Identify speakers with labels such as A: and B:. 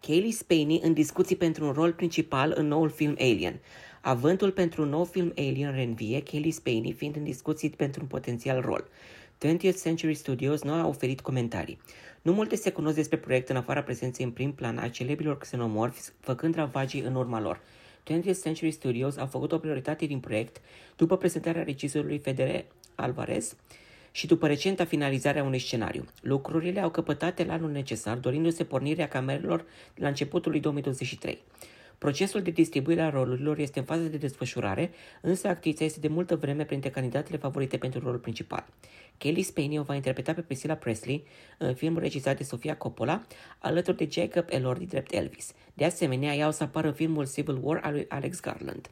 A: Kaylee Spaney în discuții pentru un rol principal în noul film Alien. Avântul pentru un nou film Alien reînvie, Kaylee Spaney fiind în discuții pentru un potențial rol. 20th Century Studios nu a oferit comentarii. Nu multe se cunosc despre proiect în afara prezenței în prim plan a celebrilor xenomorfi, făcând ravagii în urma lor. 20th Century Studios a făcut o prioritate din proiect după prezentarea regizorului Federe Alvarez și după recenta finalizare a unui scenariu. Lucrurile au căpătat elanul necesar, dorindu-se pornirea camerelor la începutul lui 2023. Procesul de distribuire a rolurilor este în fază de desfășurare, însă actrița este de multă vreme printre candidatele favorite pentru rolul principal. Kelly Spaney o va interpreta pe Priscilla Presley în filmul regizat de Sofia Coppola, alături de Jacob Elordi drept Elvis. De asemenea, ea o să apară în filmul Civil War al lui Alex Garland.